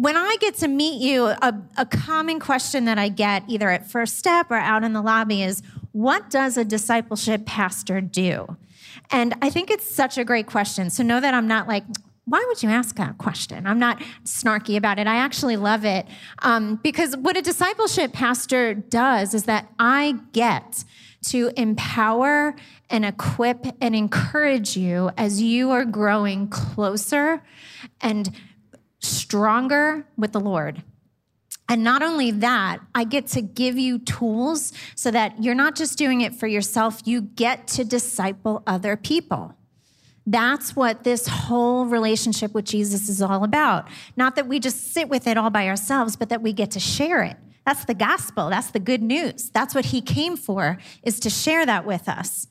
when I get to meet you, a, a common question that I get either at First Step or out in the lobby is what does a discipleship pastor do? And I think it's such a great question. So know that I'm not like, why would you ask that question? I'm not snarky about it. I actually love it um, because what a discipleship pastor does is that I get to empower and equip and encourage you as you are growing closer and stronger with the Lord. And not only that, I get to give you tools so that you're not just doing it for yourself, you get to disciple other people. That's what this whole relationship with Jesus is all about. Not that we just sit with it all by ourselves, but that we get to share it. That's the gospel. That's the good news. That's what he came for, is to share that with us.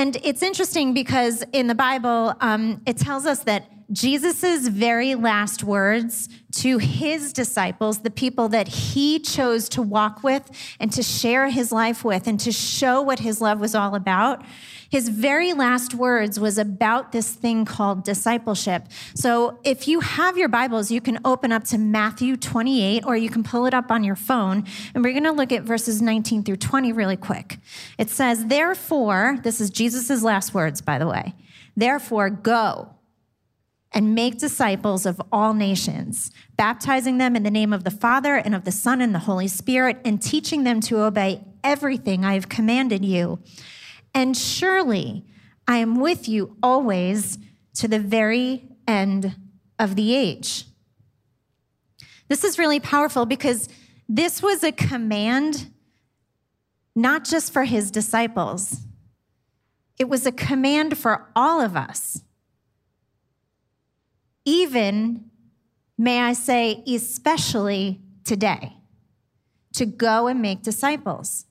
And it's interesting because in the Bible, um, it tells us that Jesus' very last words to his disciples, the people that he chose to walk with and to share his life with and to show what his love was all about, his very last words was about this thing called discipleship. So if you have your Bibles, you can open up to Matthew 28 or you can pull it up on your phone. And we're going to look at verses 19 through 20 really quick. It says, Therefore, this is Jesus' last words, by the way. Therefore, go and make disciples of all nations, baptizing them in the name of the Father and of the Son and the Holy Spirit, and teaching them to obey everything I have commanded you. And surely I am with you always to the very end of the age. This is really powerful because this was a command not just for his disciples, it was a command for all of us even, may I say, especially today, to go and make disciples.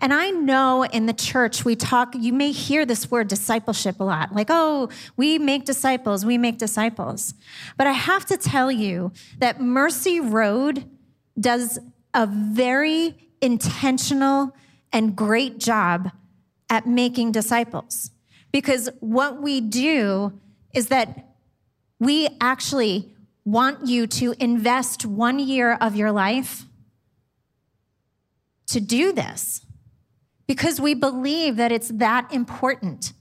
And I know in the church, we talk, you may hear this word discipleship a lot like, oh, we make disciples, we make disciples. But I have to tell you that Mercy Road does a very intentional and great job at making disciples. Because what we do is that we actually want you to invest one year of your life to do this because we believe that it's that important.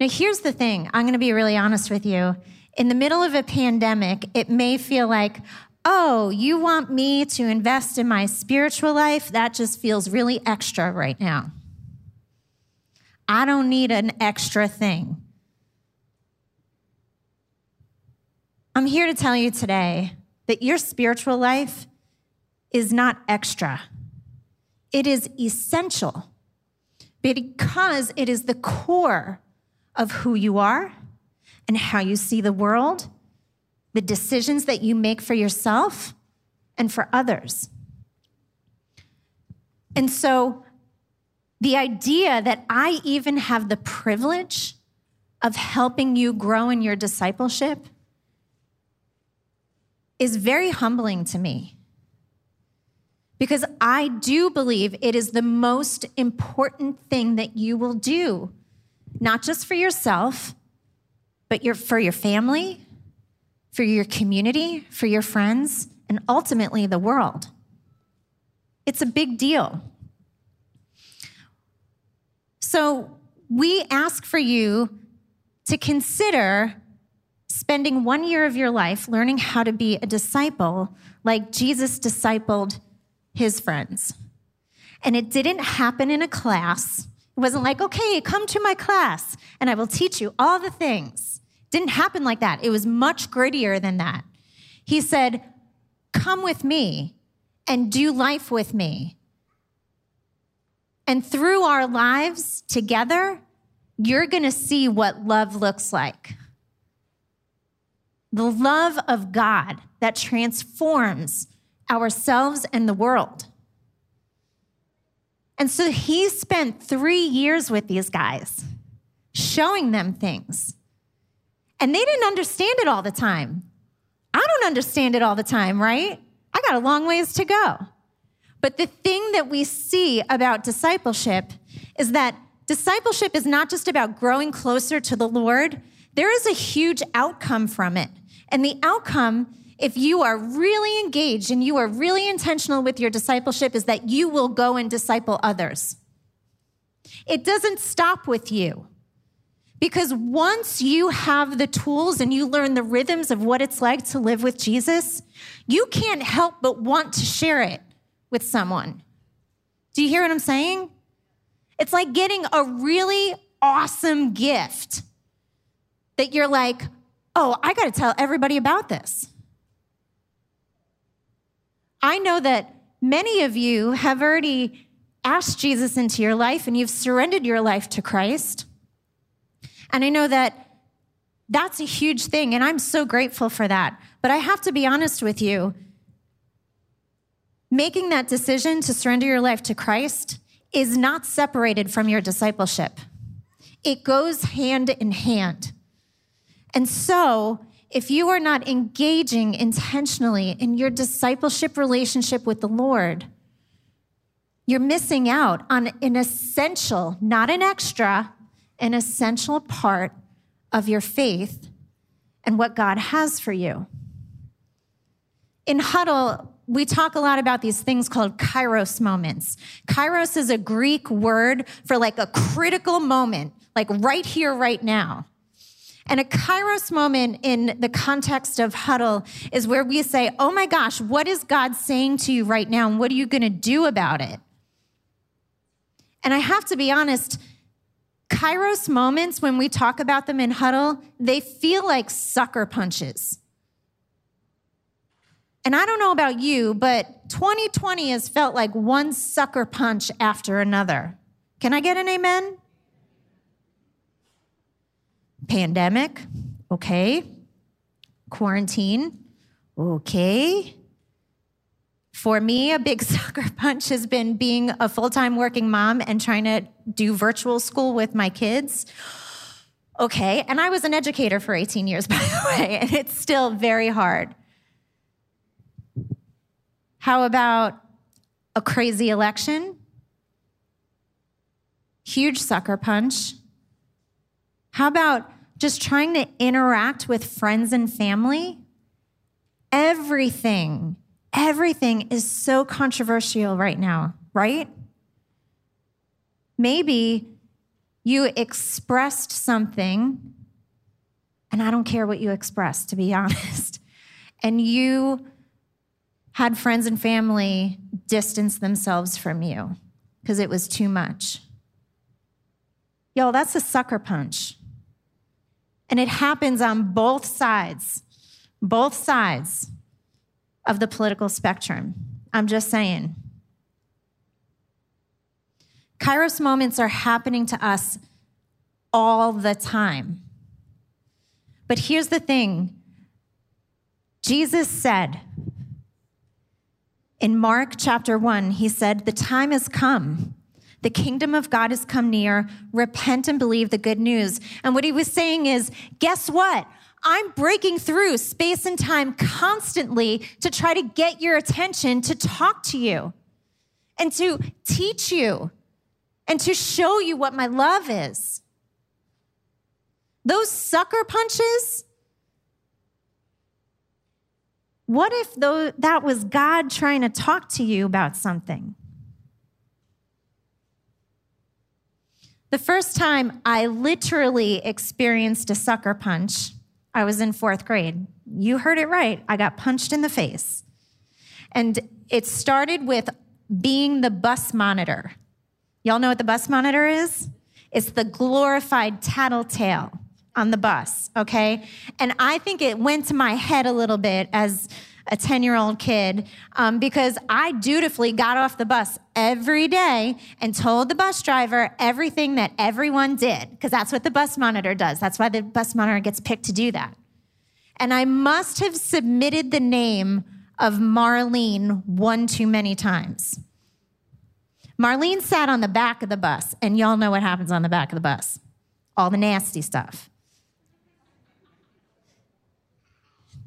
Now, here's the thing I'm going to be really honest with you. In the middle of a pandemic, it may feel like, oh, you want me to invest in my spiritual life? That just feels really extra right now. I don't need an extra thing. I'm here to tell you today that your spiritual life is not extra, it is essential because it is the core of who you are and how you see the world, the decisions that you make for yourself and for others. And so, the idea that I even have the privilege of helping you grow in your discipleship is very humbling to me because I do believe it is the most important thing that you will do, not just for yourself, but your, for your family, for your community, for your friends, and ultimately the world. It's a big deal. So we ask for you to consider spending one year of your life learning how to be a disciple like Jesus discipled his friends. And it didn't happen in a class. It wasn't like, okay, come to my class and I will teach you all the things. It didn't happen like that. It was much grittier than that. He said, come with me and do life with me. And through our lives together, you're going to see what love looks like the love of God that transforms ourselves and the world. And so he spent three years with these guys, showing them things. And they didn't understand it all the time. I don't understand it all the time, right? I got a long ways to go. But the thing that we see about discipleship is that discipleship is not just about growing closer to the Lord, there is a huge outcome from it. And the outcome, if you are really engaged and you are really intentional with your discipleship, is that you will go and disciple others. It doesn't stop with you. Because once you have the tools and you learn the rhythms of what it's like to live with Jesus, you can't help but want to share it with someone. Do you hear what I'm saying? It's like getting a really awesome gift that you're like, oh, I got to tell everybody about this. I know that many of you have already asked Jesus into your life and you've surrendered your life to Christ. And I know that that's a huge thing, and I'm so grateful for that. But I have to be honest with you making that decision to surrender your life to Christ is not separated from your discipleship, it goes hand in hand. And so, if you are not engaging intentionally in your discipleship relationship with the Lord, you're missing out on an essential, not an extra, an essential part of your faith and what God has for you. In Huddle, we talk a lot about these things called kairos moments. Kairos is a Greek word for like a critical moment, like right here, right now. And a kairos moment in the context of huddle is where we say, Oh my gosh, what is God saying to you right now? And what are you going to do about it? And I have to be honest, Kairos moments, when we talk about them in huddle, they feel like sucker punches. And I don't know about you, but 2020 has felt like one sucker punch after another. Can I get an amen? Pandemic, okay. Quarantine, okay. For me, a big sucker punch has been being a full time working mom and trying to do virtual school with my kids. Okay, and I was an educator for 18 years, by the way, and it's still very hard. How about a crazy election? Huge sucker punch. How about just trying to interact with friends and family? Everything, everything is so controversial right now, right? Maybe you expressed something, and I don't care what you expressed, to be honest, and you had friends and family distance themselves from you because it was too much. Y'all, that's a sucker punch. And it happens on both sides, both sides of the political spectrum. I'm just saying. Kairos moments are happening to us all the time. But here's the thing Jesus said, in Mark chapter 1, he said, The time has come. The kingdom of God has come near. Repent and believe the good news. And what he was saying is, guess what? I'm breaking through space and time constantly to try to get your attention, to talk to you, and to teach you, and to show you what my love is. Those sucker punches, what if though that was God trying to talk to you about something? The first time I literally experienced a sucker punch, I was in fourth grade. You heard it right. I got punched in the face. And it started with being the bus monitor. Y'all know what the bus monitor is? It's the glorified tattletale on the bus, okay? And I think it went to my head a little bit as a 10 year old kid um, because I dutifully got off the bus every day and told the bus driver everything that everyone did, because that's what the bus monitor does. That's why the bus monitor gets picked to do that. And I must have submitted the name of Marlene one too many times. Marlene sat on the back of the bus, and y'all know what happens on the back of the bus all the nasty stuff.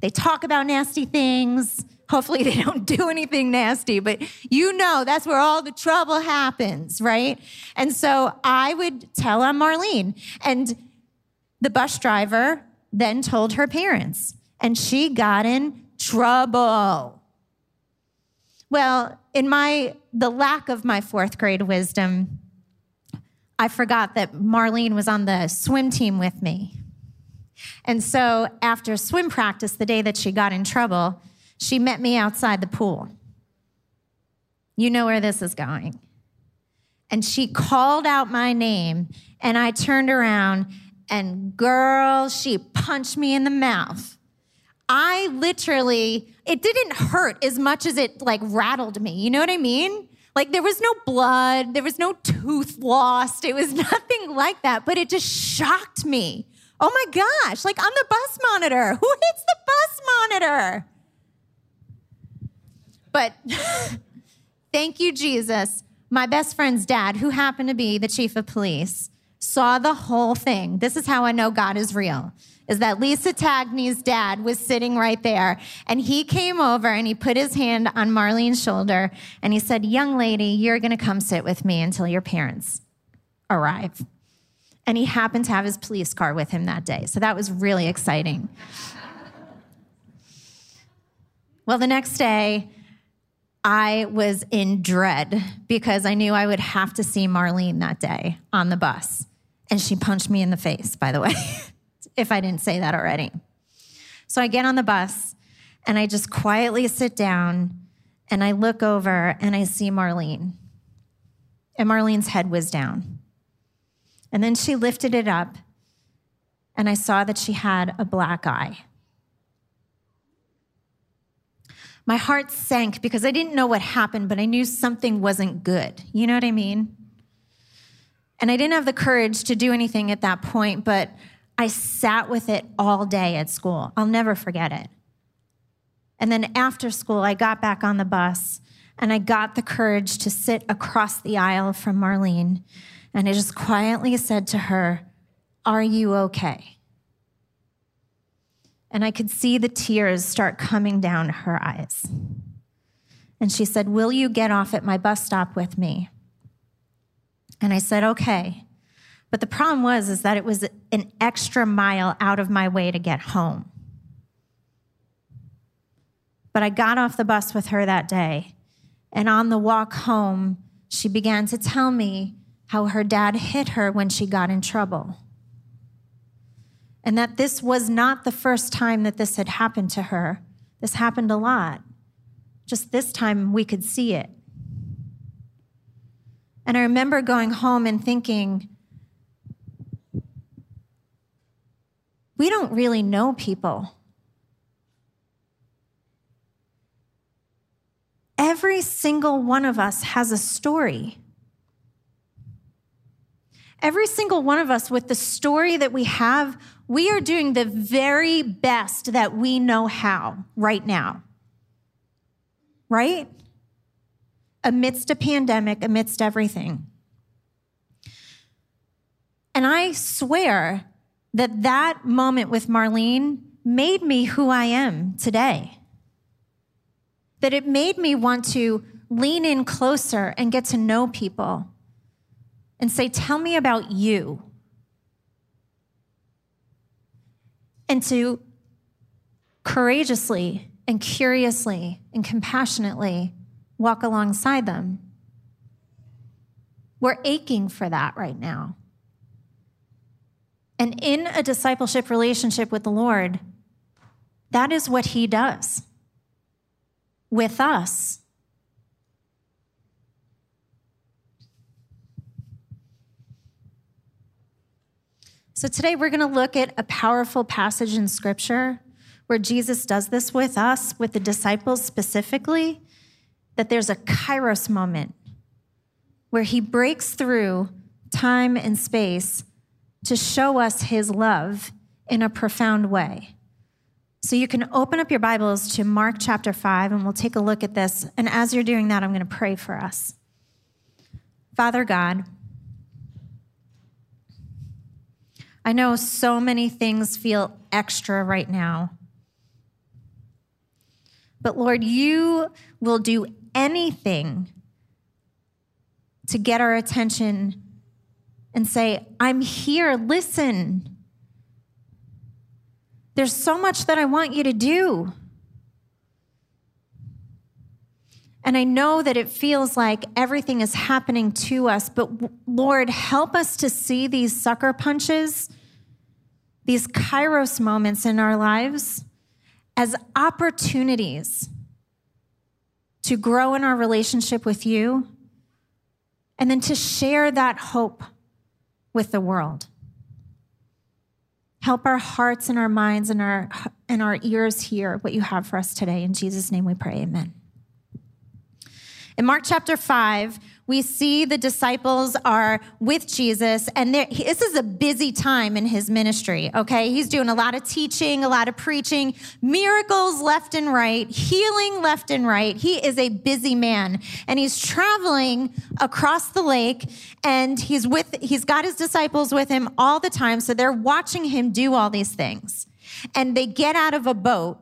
They talk about nasty things. Hopefully, they don't do anything nasty, but you know that's where all the trouble happens, right? And so I would tell on Marlene. And the bus driver then told her parents. and she got in trouble. Well, in my the lack of my fourth grade wisdom, I forgot that Marlene was on the swim team with me. And so after swim practice, the day that she got in trouble, she met me outside the pool. You know where this is going. And she called out my name, and I turned around, and girl, she punched me in the mouth. I literally, it didn't hurt as much as it like rattled me. You know what I mean? Like there was no blood, there was no tooth lost, it was nothing like that, but it just shocked me. Oh my gosh, like I'm the bus monitor. Who hits the bus monitor? But thank you, Jesus. My best friend's dad, who happened to be the chief of police, saw the whole thing. This is how I know God is real is that Lisa Tagney's dad was sitting right there. And he came over and he put his hand on Marlene's shoulder and he said, Young lady, you're to come sit with me until your parents arrive. And he happened to have his police car with him that day. So that was really exciting. well, the next day, I was in dread because I knew I would have to see Marlene that day on the bus. And she punched me in the face, by the way. if I didn't say that already. So I get on the bus and I just quietly sit down and I look over and I see Marlene. And Marlene's head was down. And then she lifted it up and I saw that she had a black eye. My heart sank because I didn't know what happened, but I knew something wasn't good. You know what I mean? And I didn't have the courage to do anything at that point, but I sat with it all day at school. I'll never forget it. And then after school, I got back on the bus and I got the courage to sit across the aisle from Marlene. And I just quietly said to her, Are you okay? And I could see the tears start coming down her eyes. And she said, Will you get off at my bus stop with me? And I said, Okay. But the problem was is that it was an extra mile out of my way to get home. But I got off the bus with her that day, and on the walk home, she began to tell me how her dad hit her when she got in trouble. And that this was not the first time that this had happened to her. This happened a lot. Just this time we could see it. And I remember going home and thinking, we don't really know people. Every single one of us has a story. Every single one of us, with the story that we have, we are doing the very best that we know how right now. Right? Amidst a pandemic, amidst everything. And I swear that that moment with Marlene made me who I am today. That it made me want to lean in closer and get to know people and say, Tell me about you. And to courageously and curiously and compassionately walk alongside them. We're aching for that right now. And in a discipleship relationship with the Lord, that is what He does with us. So today we're going to look at a powerful passage in Scripture where Jesus does this with us, with the disciples specifically, that there's a kairos moment where he breaks through time and space to show us his love in a profound way. So you can open up your Bibles to Mark chapter 5, and we'll take a look at this. And as you're doing that, I'm going to pray for us. Father God, I know so many things feel extra right now. But Lord, you will do anything to get our attention and say, I'm here, listen. There's so much that I want you to do. And I know that it feels like everything is happening to us, but Lord, help us to see these sucker punches, these kairos moments in our lives as opportunities to grow in our relationship with you and then to share that hope with the world. Help our hearts and our minds and our, and our ears hear what you have for us today. In Jesus' name we pray, amen. In Mark chapter 5, we see the disciples are with Jesus, and this is a busy time in his ministry, okay? He's doing a lot of teaching, a lot of preaching, miracles left and right, healing left and right. He is a busy man, and he's traveling across the lake, and he's with, he's got his disciples with him all the time, so they're watching him do all these things. And they get out of a boat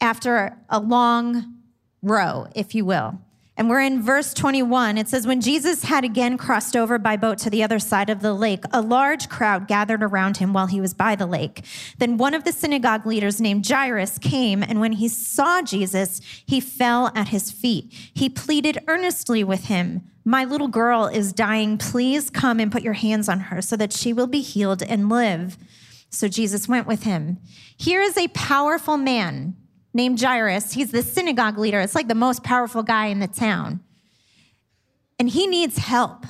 after a long row, if you will. And we're in verse 21. It says, When Jesus had again crossed over by boat to the other side of the lake, a large crowd gathered around him while he was by the lake. Then one of the synagogue leaders named Jairus came, and when he saw Jesus, he fell at his feet. He pleaded earnestly with him, My little girl is dying. Please come and put your hands on her so that she will be healed and live. So Jesus went with him. Here is a powerful man named Jairus. He's the synagogue leader. It's like the most powerful guy in the town. And he needs help.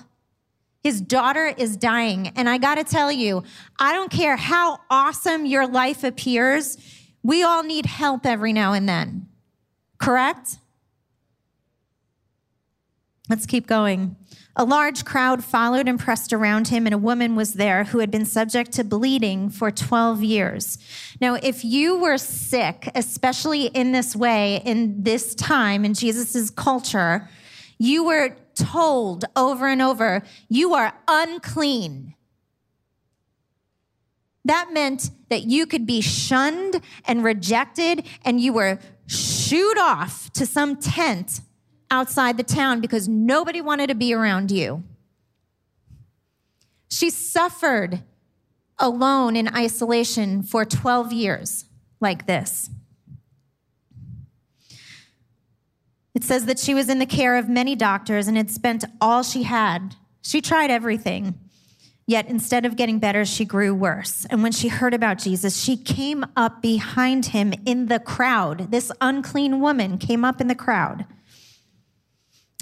His daughter is dying. And I got to tell you, I don't care how awesome your life appears, we all need help every now and then. Correct? Let's keep going. A large crowd followed and pressed around him, and a woman was there who had been subject to bleeding for 12 years. Now, if you were sick, especially in this way, in this time, in Jesus' culture, you were told over and over, you are unclean. That meant that you could be shunned and rejected, and you were shooed off to some tent outside the town because nobody wanted to be around you. She suffered alone in isolation for 12 years like this. It says that she was in the care of many doctors and had spent all she had. She tried everything. Yet instead of getting better, she grew worse. And when she heard about Jesus, she came up behind him in the crowd. This unclean woman came up in the crowd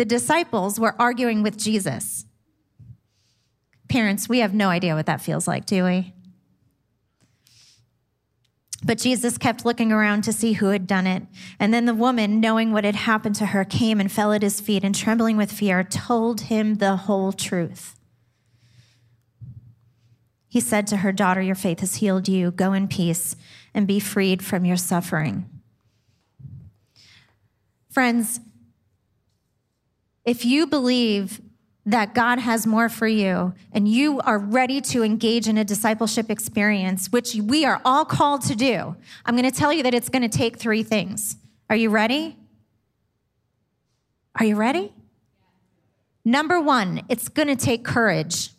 The disciples were arguing with Jesus. Parents, we have no idea what that feels like, do we? But Jesus kept looking around to see who had done it. And then the woman, knowing what had happened to her, came and fell at his feet and, trembling with fear, told him the whole truth. He said to her, Daughter, your faith has healed you. Go in peace and be freed from your suffering. Friends, if you believe that God has more for you and you are ready to engage in a discipleship experience, which we are all called to do, I'm going to tell you that it's going to take three things. Are you ready? Are you ready? Number one, it's going to take courage.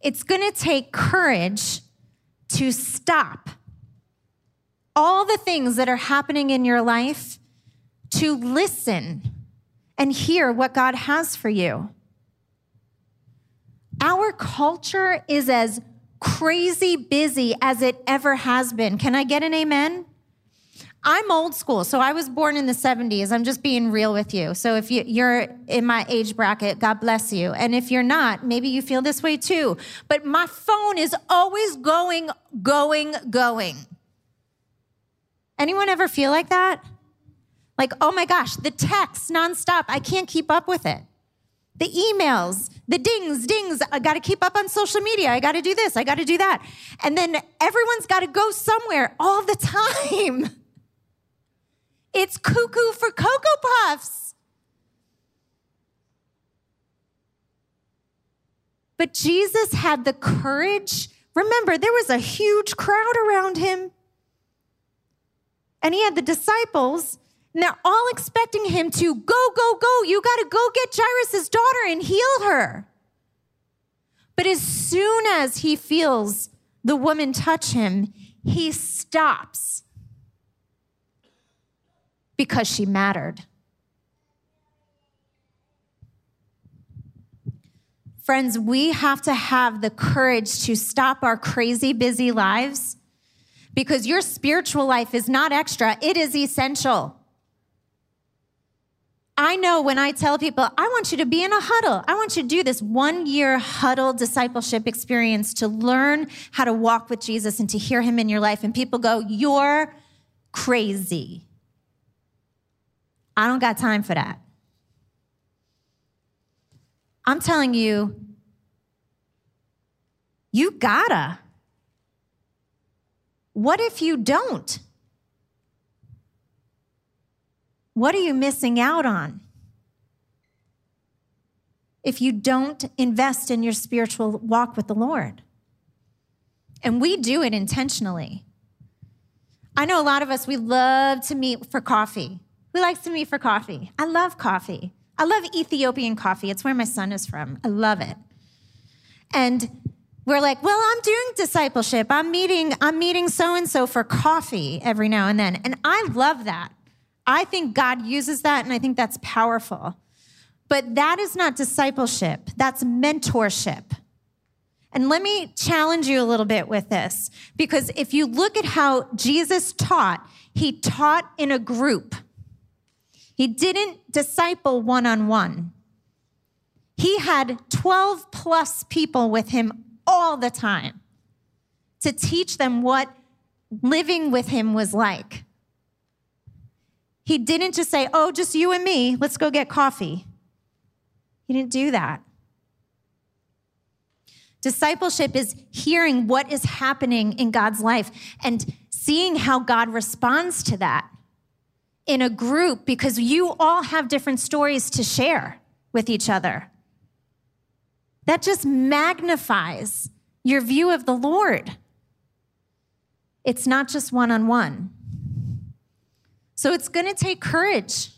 It's going to take courage to stop all the things that are happening in your life, to listen and hear what God has for you. Our culture is as crazy busy as it ever has been. Can I get an amen? I'm old school, so I was born in the 70s. I'm just being real with you. So if you, are in my age bracket, God bless you. And if you're not, maybe you feel this way too. But my phone is always going, going, going. Anyone ever feel like that? Like, oh my gosh, the text nonstop. I can't keep up with it. the emails, the dings, dings. I got to keep up on social media. I got to do this. I got to do that. And then everyone's got to go somewhere all the time. It's cuckoo for Cocoa Puffs. But Jesus had the courage. Remember, there was a huge crowd around him. And he had the disciples and they're all expecting him to go, go, go. You got to go get Jairus' daughter and heal her. But as soon as he feels the woman touch him, he stops because she mattered. Friends, we have to have the courage to stop our crazy busy lives because your spiritual life is not extra, it is essential. I know when I tell people, I want you to be in a huddle. I want you to do this one year huddle discipleship experience to learn how to walk with Jesus and to hear him in your life. And people go, You're crazy. I don't got time for that. I'm telling you, you gotta. What if you don't? What are you missing out on? If you don't invest in your spiritual walk with the Lord. And we do it intentionally. I know a lot of us, we love to meet for coffee. Who likes to meet for coffee? I love coffee. I love Ethiopian coffee. It's where my son is from. I love it. And we're like, well, I'm doing discipleship. I'm meeting, I'm meeting so and so for coffee every now and then. And I love that. I think God uses that, and I think that's powerful. But that is not discipleship, that's mentorship. And let me challenge you a little bit with this, because if you look at how Jesus taught, he taught in a group. He didn't disciple one on one. He had 12 plus people with him all the time to teach them what living with him was like. He didn't just say, Oh, just you and me, let's go get coffee. He didn't do that. Discipleship is hearing what is happening in God's life and seeing how God responds to that in a group because you all have different stories to share with each other. That just magnifies your view of the Lord. It's not just one on one. So it's going to take courage.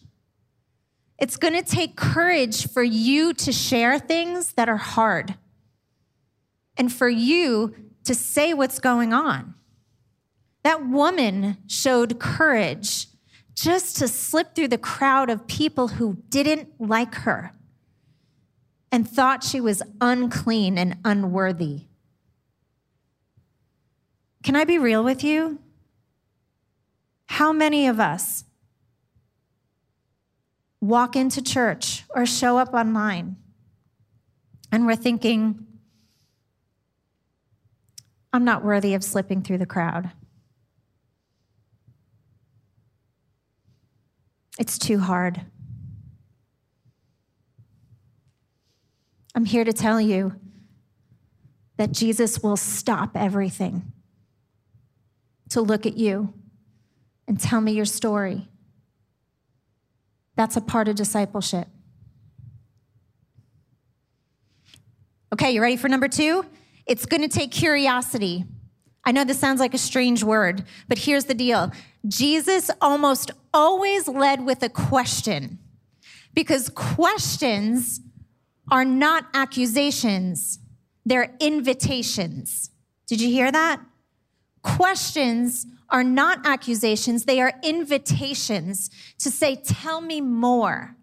It's going to take courage for you to share things that are hard and for you to say what's going on. That woman showed courage just to slip through the crowd of people who didn't like her and thought she was unclean and unworthy. Can I be real with you? How many of us walk into church or show up online and we're thinking, I'm not worthy of slipping through the crowd? It's too hard. I'm here to tell you that Jesus will stop everything to look at you and tell me your story. That's a part of discipleship. Okay, you ready for number two? It's going to take curiosity. I know this sounds like a strange word, but here's the deal Jesus almost always led with a question because questions are not accusations, they're invitations. Did you hear that? Questions are not accusations, they are invitations to say, Tell me more.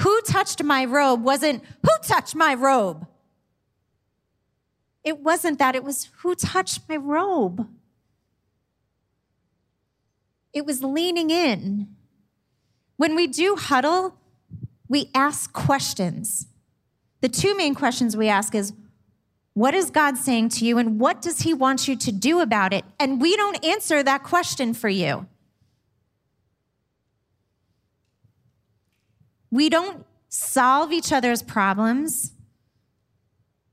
Who touched my robe wasn't, Who touched my robe? It wasn't that, it was, Who touched my robe? It was leaning in. When we do huddle, we ask questions. The two main questions we ask is, what is God saying to you, and what does He want you to do about it? And we don't answer that question for you. We don't solve each other's problems.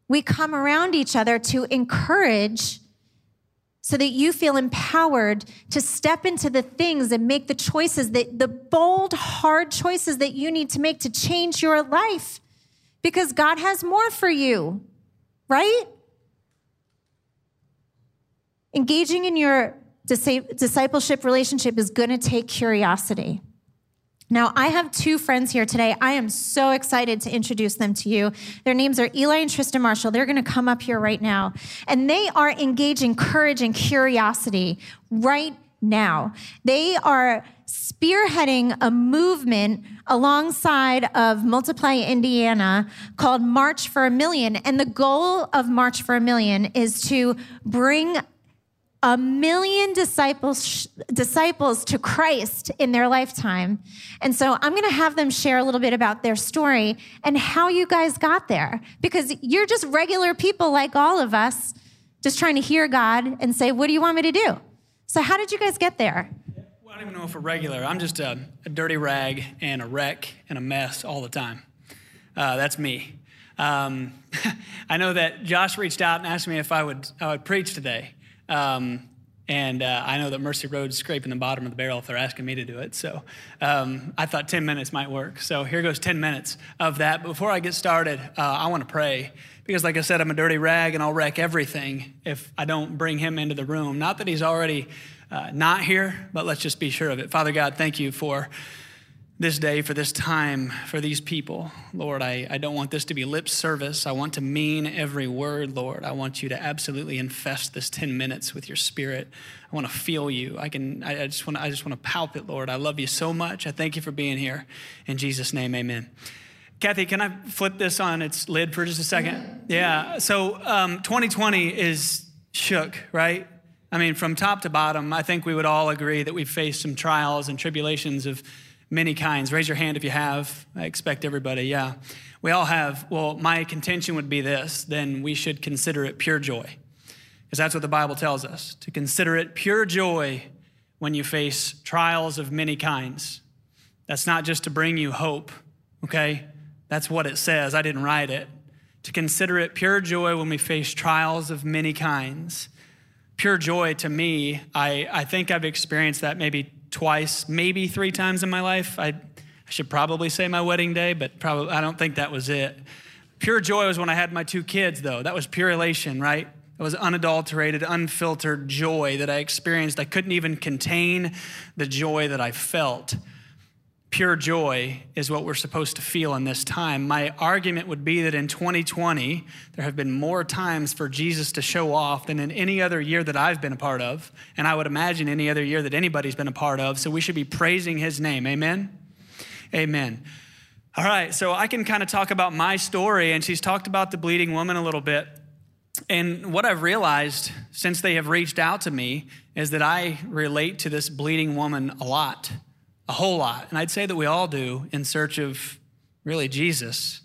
We come around each other to encourage so that you feel empowered to step into the things and make the choices that the bold, hard choices that you need to make to change your life because God has more for you, right? Engaging in your discipleship relationship is going to take curiosity. Now, I have two friends here today. I am so excited to introduce them to you. Their names are Eli and Tristan Marshall. They're going to come up here right now. And they are engaging courage and curiosity right now. They are spearheading a movement alongside of Multiply Indiana called March for a Million. And the goal of March for a Million is to bring a million disciples disciples to Christ in their lifetime. And so I'm going to have them share a little bit about their story and how you guys got there because you're just regular people like all of us just trying to hear God and say, "What do you want me to do?" So how did you guys get there? Well, I don't even know if we're regular. I'm just a, a dirty rag and a wreck and a mess all the time. Uh, that's me. Um, I know that Josh reached out and asked me if I would I would preach today. Um, and uh, I know that Mercy Road's scraping the bottom of the barrel if they're asking me to do it. So um, I thought 10 minutes might work. So here goes 10 minutes of that. Before I get started, uh, I want to pray. Because, like I said, I'm a dirty rag and I'll wreck everything if I don't bring him into the room. Not that he's already uh, not here, but let's just be sure of it. Father God, thank you for this day, for this time, for these people. Lord, I, I don't want this to be lip service. I want to mean every word, Lord. I want you to absolutely infest this 10 minutes with your spirit. I want to feel you. I can I, I just want I just want to palp it, Lord. I love you so much. I thank you for being here. In Jesus' name, amen. Kathy, can I flip this on its lid for just a second? Yeah. So um, 2020 is shook, right? I mean, from top to bottom, I think we would all agree that we've faced some trials and tribulations of many kinds. Raise your hand if you have. I expect everybody, yeah. We all have. Well, my contention would be this then we should consider it pure joy. Because that's what the Bible tells us to consider it pure joy when you face trials of many kinds. That's not just to bring you hope, okay? That's what it says. I didn't write it. To consider it pure joy when we face trials of many kinds. Pure joy to me, I, I think I've experienced that maybe twice, maybe three times in my life. I, I should probably say my wedding day, but probably I don't think that was it. Pure joy was when I had my two kids, though. That was pure elation, right? It was unadulterated, unfiltered joy that I experienced. I couldn't even contain the joy that I felt pure joy is what we're supposed to feel in this time. My argument would be that in 2020, there have been more times for Jesus to show off than in any other year that I've been a part of, and I would imagine any other year that anybody's been a part of. So we should be praising his name. Amen? Amen. All right, so I can kind of talk about my story, and she's talked about the bleeding woman a little bit. And what I've realized since they have reached out to me is that I relate to this bleeding woman a lot a whole lot. And I'd say that we all do in search of really Jesus.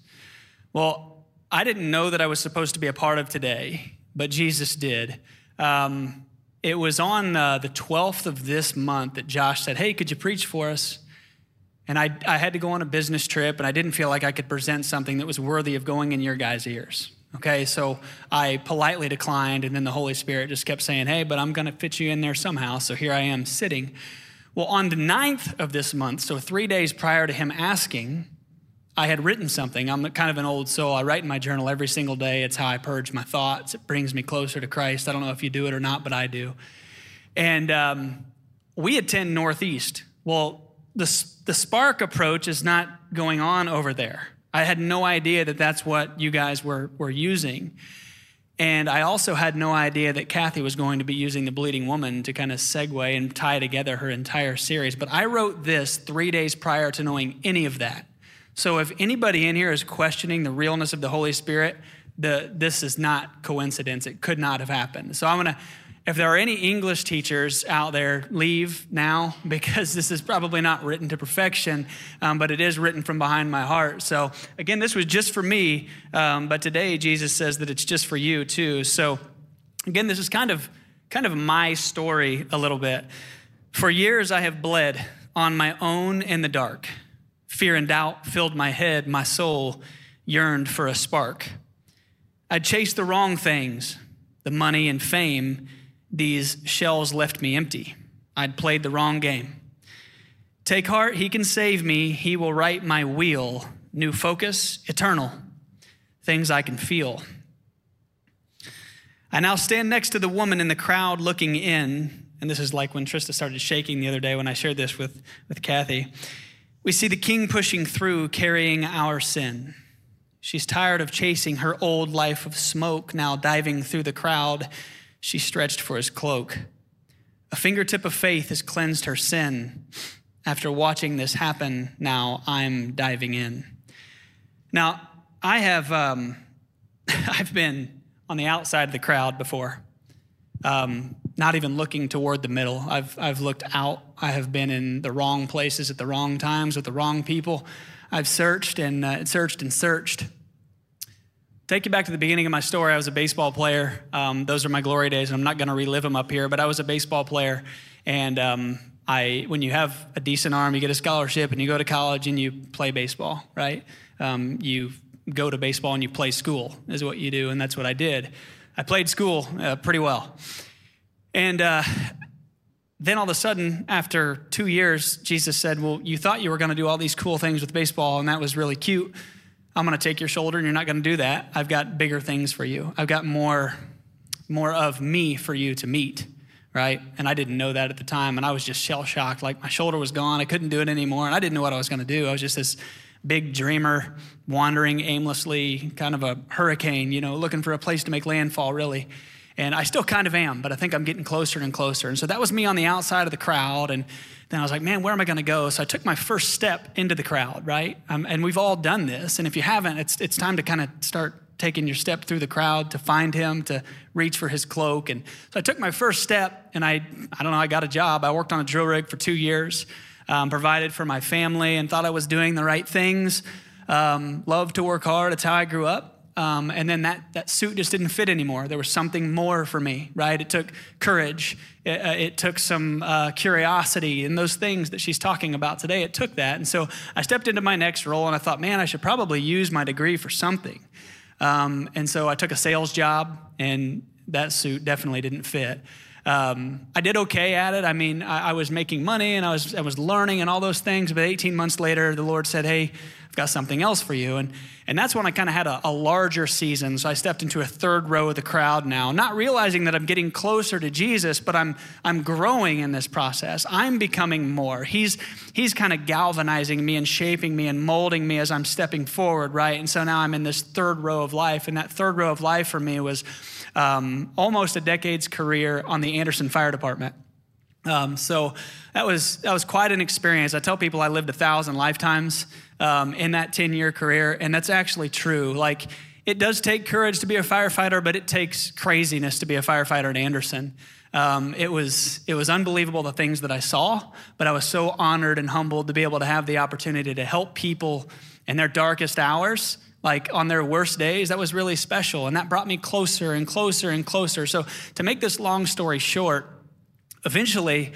Well, I didn't know that I was supposed to be a part of today, but Jesus did. Um, it was on uh, the 12th of this month that Josh said, Hey, could you preach for us? And I, I had to go on a business trip, and I didn't feel like I could present something that was worthy of going in your guys' ears. Okay, so I politely declined, and then the Holy Spirit just kept saying, Hey, but I'm going to fit you in there somehow. So here I am sitting. Well, on the 9th of this month, so three days prior to him asking, I had written something. I'm kind of an old soul. I write in my journal every single day. It's how I purge my thoughts. It brings me closer to Christ. I don't know if you do it or not, but I do. And um, we attend Northeast. Well, the, the Spark approach is not going on over there. I had no idea that that's what you guys were, were using. And I also had no idea that Kathy was going to be using the bleeding woman to kind of segue and tie together her entire series. But I wrote this three days prior to knowing any of that. So if anybody in here is questioning the realness of the Holy Spirit, the, this is not coincidence. It could not have happened. So I'm going to if there are any English teachers out there, leave now because this is probably not written to perfection, um, but it is written from behind my heart. So, again, this was just for me, um, but today Jesus says that it's just for you too. So, again, this is kind of kind of my story a little bit. For years, I have bled on my own in the dark, Fear and doubt filled my head. My soul yearned for a spark. I'd chased the wrong things, the money and fame. These shells left me empty. I'd played the wrong game. Take heart, he can save me. He will right my wheel. New focus, eternal. Things I can feel. I now stand next to the woman in the crowd looking in. And this is like when Trista started shaking the other day when I shared this with, with Kathy. We see the king pushing through, carrying our sin. She's tired of chasing her old life of smoke, now diving through the crowd. She stretched for his cloak. A fingertip of faith has cleansed her sin. After watching this happen, now I'm diving in. Now, I have um, I've been on the outside of the crowd before, um, not even looking toward the middle. I've I've looked out. I have been in the wrong places at the wrong times with the wrong people. I've searched and uh, searched and searched. Take you back to the beginning of my story. I was a baseball player. Um, those are my glory days, and I'm not going to relive them up here. But I was a baseball player, and um, I, when you have a decent arm, you get a scholarship, and you go to college and you play baseball, right? Um, you go to baseball and you play school is what you do, and that's what I did. I played school uh, pretty well, and uh, then all of a sudden, after two years, Jesus said, Well, you thought you were going to do all these cool things with baseball, and that was really cute. I'm going to take your shoulder, and you're not going to do that. I've got bigger things for you. I've got more, more of me for you to meet, right? And I didn't know that at the time, and I was just shell shocked. Like my shoulder was gone. I couldn't do it anymore, and I didn't know what I was going to do. I was just this big dreamer, wandering aimlessly, kind of a hurricane, you know, looking for a place to make landfall, really. And I still kind of am, but I think I'm getting closer and closer. And so that was me on the outside of the crowd. And then I was like, man, where am I going to go? So I took my first step into the crowd, right? Um, and we've all done this. And if you haven't, it's, it's time to kind of start taking your step through the crowd to find him, to reach for his cloak. And so I took my first step and I, I don't know, I got a job. I worked on a drill rig for two years, um, provided for my family, and thought I was doing the right things. Um, loved to work hard. That's how I grew up. Um, and then that, that suit just didn't fit anymore. There was something more for me, right? It took courage, it, uh, it took some uh, curiosity, and those things that she's talking about today, it took that. And so I stepped into my next role and I thought, man, I should probably use my degree for something. Um, and so I took a sales job, and that suit definitely didn't fit. Um, I did okay at it. I mean, I, I, was making money and I was, I was learning and all those things. But 18 months later, the Lord said, Hey, I've got something else for you. And, and that's when I kind of had a, a, larger season. So I stepped into a third row of the crowd now, not realizing that I'm getting closer to Jesus, but I'm, I'm growing in this process. I'm becoming more. He's, he's kind of galvanizing me and shaping me and molding me as I'm stepping forward, right? And so now I'm in this third row of life. And that third row of life for me was um, almost a decade's career on the Anderson Fire Department. Um, so that was that was quite an experience. I tell people I lived a thousand lifetimes um, in that ten year career, and that's actually true. Like it does take courage to be a firefighter, but it takes craziness to be a firefighter at Anderson. Um, it was it was unbelievable the things that I saw, but I was so honored and humbled to be able to have the opportunity to help people in their darkest hours like on their worst days, that was really special. And that brought me closer and closer and closer. So, to make this long story short, eventually,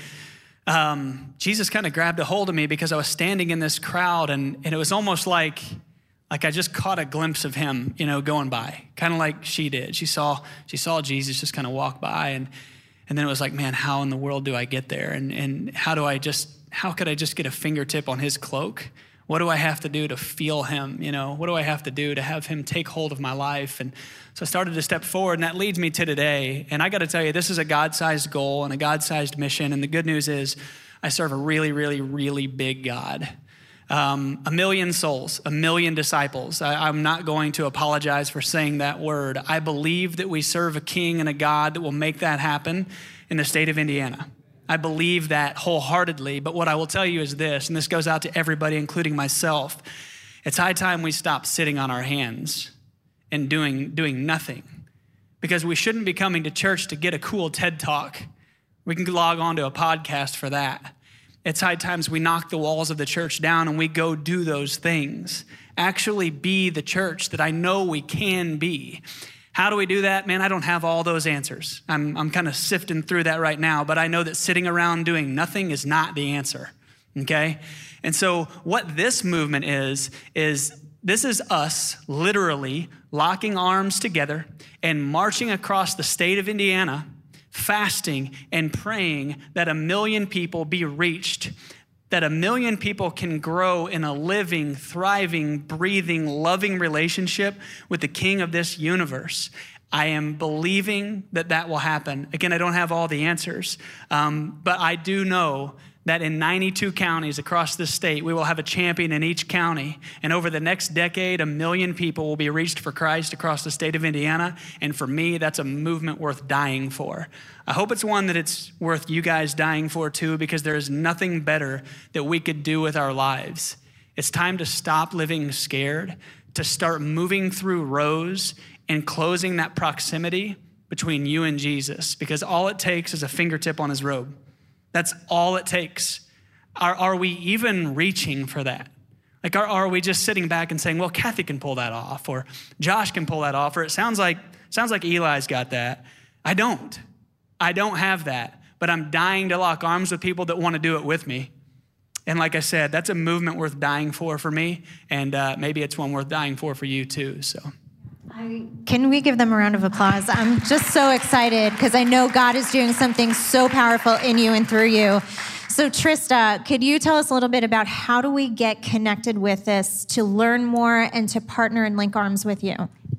um, Jesus kind of grabbed a hold of me because I was standing in this crowd, and, and it was almost like, like I just caught a glimpse of him, you know, going by, kind of like she did. She saw, she saw Jesus just kind of walk by, and, and then it was like, man, how in the world do I get there? And, and how do I just, how could I just get a fingertip on his cloak? What do I have to do to feel him? You know, what do I have to do to have him take hold of my life? And so I started to step forward, and that leads me to today. And I got to tell you, this is a God sized goal and a God sized mission. And the good news is, I serve a really, really, really big God. Um, a million souls, a million disciples. I, I'm not going to apologize for saying that word. I believe that we serve a king and a God that will make that happen in the state of Indiana. I believe that wholeheartedly. But what I will tell you is this, and this goes out to everybody, including myself it's high time we stop sitting on our hands and doing, doing nothing. Because we shouldn't be coming to church to get a cool TED talk. We can log on to a podcast for that. It's high times we knock the walls of the church down and we go do those things. Actually, be the church that I know we can be. How do we do that? Man, I don't have all those answers. I'm, I'm kind of sifting through that right now, but I know that sitting around doing nothing is not the answer. Okay? And so, what this movement is, is this is us literally locking arms together and marching across the state of Indiana, fasting and praying that a million people be reached, that a million people can grow in a living, thriving, breathing, loving relationship with the King of this universe. I am believing that that will happen. Again, I don't have all the answers, um, but I do know that in 92 counties across the state, we will have a champion in each county. And over the next decade, a million people will be reached for Christ across the state of Indiana. And for me, that's a movement worth dying for. I hope it's one that it's worth you guys dying for too, because there is nothing better that we could do with our lives. It's time to stop living scared, to start moving through rows and closing that proximity between you and Jesus, because all it takes is a fingertip on his robe. That's all it takes. Are, are we even reaching for that? Like, are, are we just sitting back and saying, well, Kathy can pull that off, or Josh can pull that off, or it sounds like, sounds like Eli's got that. I don't. I don't have that, but I'm dying to lock arms with people that want to do it with me. And like I said, that's a movement worth dying for for me, and uh, maybe it's one worth dying for for you too. So. I, can we give them a round of applause? I'm just so excited because I know God is doing something so powerful in you and through you. So, Trista, could you tell us a little bit about how do we get connected with this to learn more and to partner and link arms with you?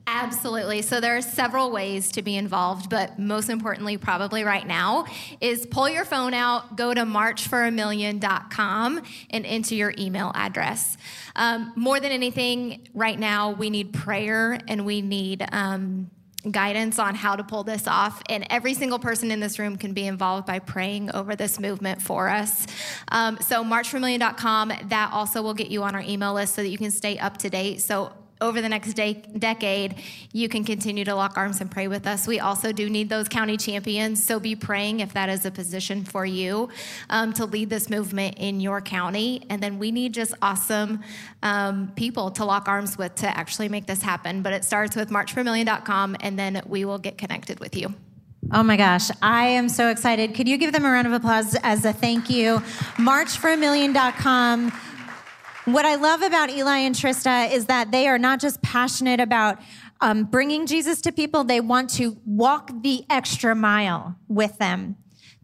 Absolutely. So there are several ways to be involved, but most importantly, probably right now, is pull your phone out, go to marchforamillion.com, and enter your email address. Um, more than anything, right now, we need prayer and we need. Um, guidance on how to pull this off. And every single person in this room can be involved by praying over this movement for us. Um, so, marchforamillion.com, that also will get you on our email list so that you can stay up to date. So, over the next de- decade, you can continue to lock arms and pray with us. We also do need those county champions, so be praying if that is a position for you um, to lead this movement in your county. And then we need just awesome um, people to lock arms with to actually make this happen. But it starts with marchforamillion.com, and then we will get connected with you. Oh my gosh, I am so excited. Could you give them a round of applause as a thank you? Marchforamillion.com what I love about Eli and Trista is that they are not just passionate about um, bringing Jesus to people, they want to walk the extra mile with them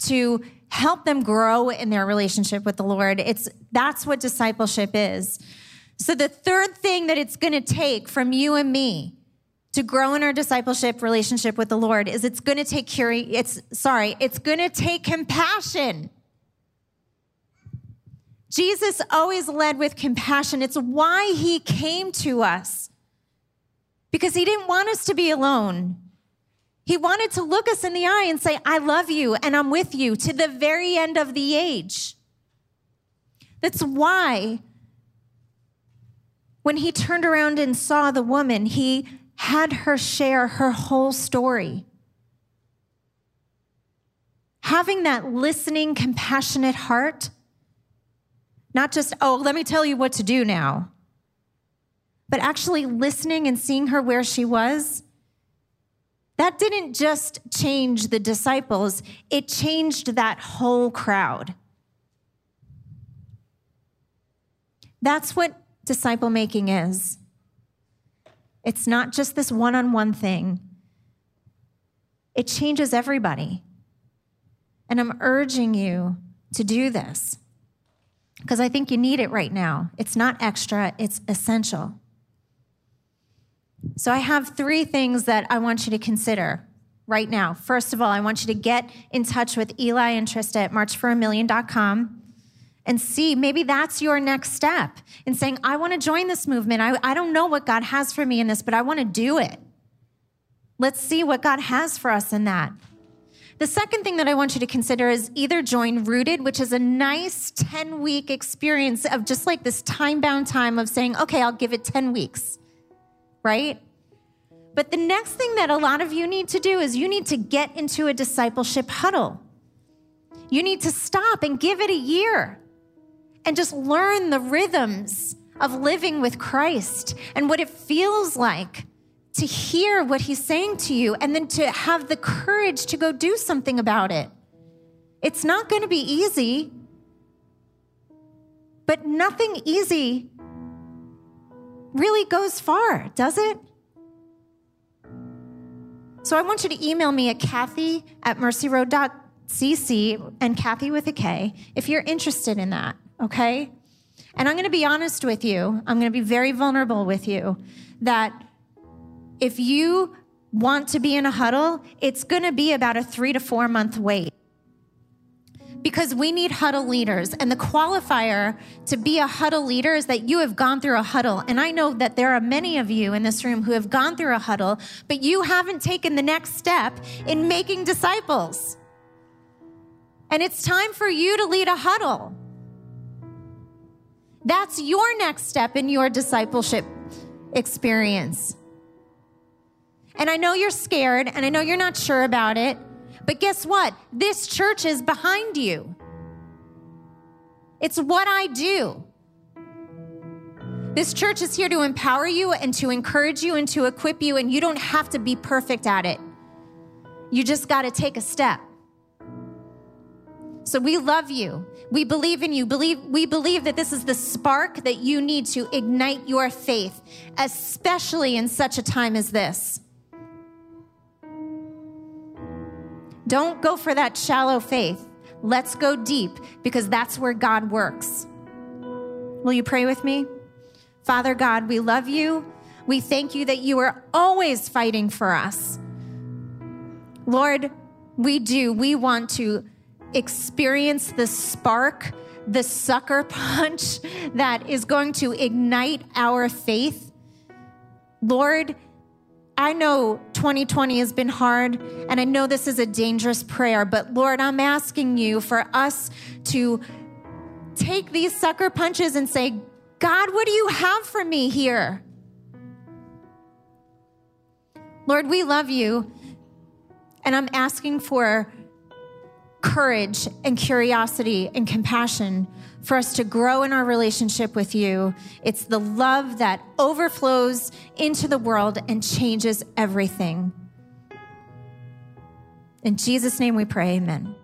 to help them grow in their relationship with the Lord. It's that's what discipleship is. So the third thing that it's going to take from you and me to grow in our discipleship relationship with the Lord is it's going to take curi- it's sorry, it's going to take compassion. Jesus always led with compassion. It's why he came to us, because he didn't want us to be alone. He wanted to look us in the eye and say, I love you and I'm with you to the very end of the age. That's why when he turned around and saw the woman, he had her share her whole story. Having that listening, compassionate heart not just, oh, let me tell you what to do now, but actually listening and seeing her where she was. That didn't just change the disciples, it changed that whole crowd. That's what disciple making is. It's not just this one on one thing, it changes everybody. And I'm urging you to do this because I think you need it right now. It's not extra, it's essential. So I have three things that I want you to consider right now. First of all, I want you to get in touch with Eli and Trista at marchforamillion.com and see maybe that's your next step in saying, I want to join this movement. I, I don't know what God has for me in this, but I want to do it. Let's see what God has for us in that. The second thing that I want you to consider is either join Rooted, which is a nice 10 week experience of just like this time bound time of saying, okay, I'll give it 10 weeks, right? But the next thing that a lot of you need to do is you need to get into a discipleship huddle. You need to stop and give it a year and just learn the rhythms of living with Christ and what it feels like to hear what he's saying to you and then to have the courage to go do something about it. It's not going to be easy. But nothing easy really goes far, does it? So I want you to email me at Kathy at mercyroad.cc and Kathy with a K if you're interested in that, okay? And I'm going to be honest with you, I'm going to be very vulnerable with you that if you want to be in a huddle, it's going to be about a three to four month wait because we need huddle leaders. And the qualifier to be a huddle leader is that you have gone through a huddle. And I know that there are many of you in this room who have gone through a huddle, but you haven't taken the next step in making disciples. And it's time for you to lead a huddle. That's your next step in your discipleship experience. And I know you're scared and I know you're not sure about it. But guess what? This church is behind you. It's what I do. This church is here to empower you and to encourage you and to equip you, and you don't have to be perfect at it. You just got to take a step. So we love you. We believe in you. Believe we believe that this is the spark that you need to ignite your faith, especially in such a time as this. Don't go for that shallow faith. Let's go deep because that's where God works. Will you pray with me? Father God, we love you. We thank you that you are always fighting for us. Lord, we do. We want to experience the spark, the sucker punch that is going to ignite our faith. Lord, I know 2020 has been hard, and I know this is a dangerous prayer, but Lord, I'm asking you for us to take these sucker punches and say, God, what do you have for me here? Lord, we love you, and I'm asking for courage and curiosity and compassion for us to grow in our relationship with you. It's the love that overflows into the world and changes everything. In Jesus' name we pray, amen.